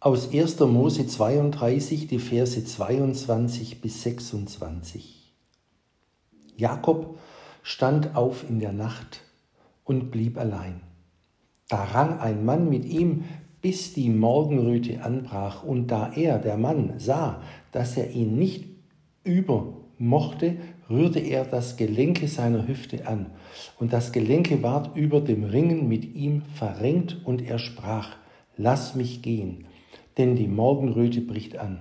aus 1. Mose 32, die Verse 22 bis 26. Jakob stand auf in der Nacht und blieb allein. Da rang ein Mann mit ihm, bis die Morgenröte anbrach, und da er, der Mann, sah, dass er ihn nicht übermochte, rührte er das Gelenke seiner Hüfte an, und das Gelenke ward über dem Ringen mit ihm verrenkt, und er sprach, Lass mich gehen, denn die Morgenröte bricht an.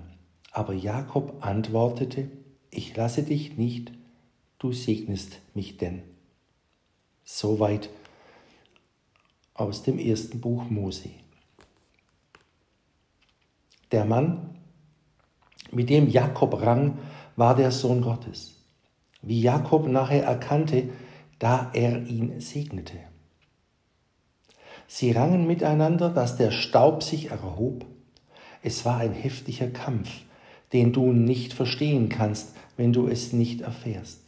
Aber Jakob antwortete, Ich lasse dich nicht, du segnest mich denn. Soweit aus dem ersten Buch Mose. Der Mann, mit dem Jakob rang, war der Sohn Gottes, wie Jakob nachher erkannte, da er ihn segnete. Sie rangen miteinander, dass der Staub sich erhob. Es war ein heftiger Kampf, den du nicht verstehen kannst, wenn du es nicht erfährst.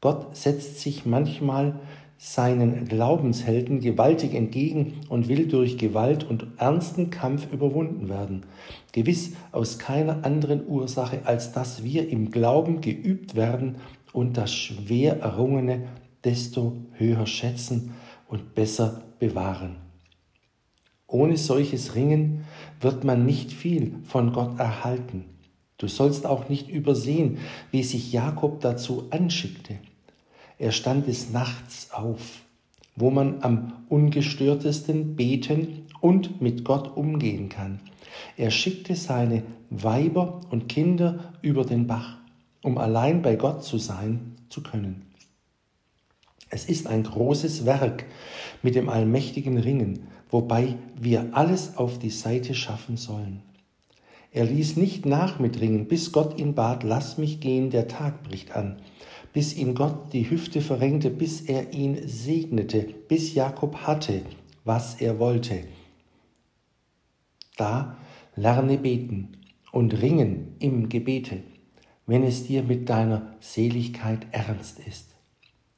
Gott setzt sich manchmal seinen Glaubenshelden gewaltig entgegen und will durch Gewalt und ernsten Kampf überwunden werden. Gewiss aus keiner anderen Ursache, als dass wir im Glauben geübt werden und das schwer Errungene desto höher schätzen und besser bewahren. Ohne solches Ringen wird man nicht viel von Gott erhalten. Du sollst auch nicht übersehen, wie sich Jakob dazu anschickte. Er stand des Nachts auf, wo man am ungestörtesten beten und mit Gott umgehen kann. Er schickte seine Weiber und Kinder über den Bach, um allein bei Gott zu sein zu können. Es ist ein großes Werk mit dem allmächtigen Ringen, wobei wir alles auf die Seite schaffen sollen. Er ließ nicht nach mit Ringen, bis Gott ihn bat, lass mich gehen, der Tag bricht an bis ihm Gott die Hüfte verrenkte, bis er ihn segnete, bis Jakob hatte, was er wollte. Da lerne beten und ringen im Gebete, wenn es dir mit deiner Seligkeit ernst ist.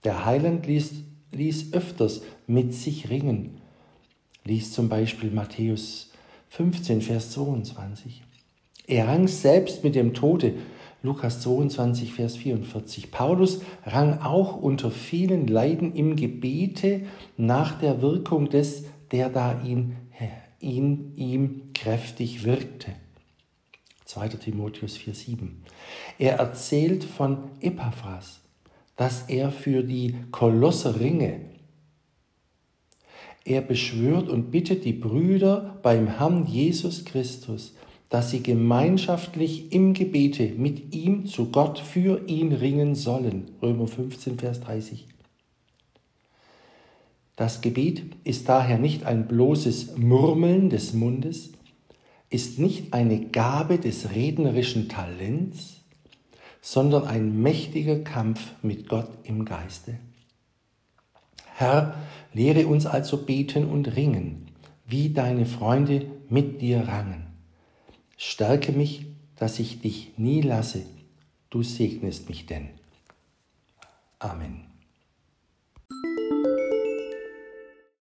Der Heiland ließ, ließ öfters mit sich ringen. Lies zum Beispiel Matthäus 15, Vers 22. Er rang selbst mit dem Tode Lukas 22, Vers 44. Paulus rang auch unter vielen Leiden im Gebete nach der Wirkung des, der da ihn, ihn ihm kräftig wirkte. 2. Timotheus 4, 7. Er erzählt von Epaphras, dass er für die Kolosse ringe. Er beschwört und bittet die Brüder beim Herrn Jesus Christus, dass sie gemeinschaftlich im Gebete mit ihm zu Gott für ihn ringen sollen. Römer 15, Vers 30. Das Gebet ist daher nicht ein bloßes Murmeln des Mundes, ist nicht eine Gabe des rednerischen Talents, sondern ein mächtiger Kampf mit Gott im Geiste. Herr, lehre uns also beten und ringen, wie deine Freunde mit dir rangen. Stärke mich, dass ich dich nie lasse. Du segnest mich denn. Amen.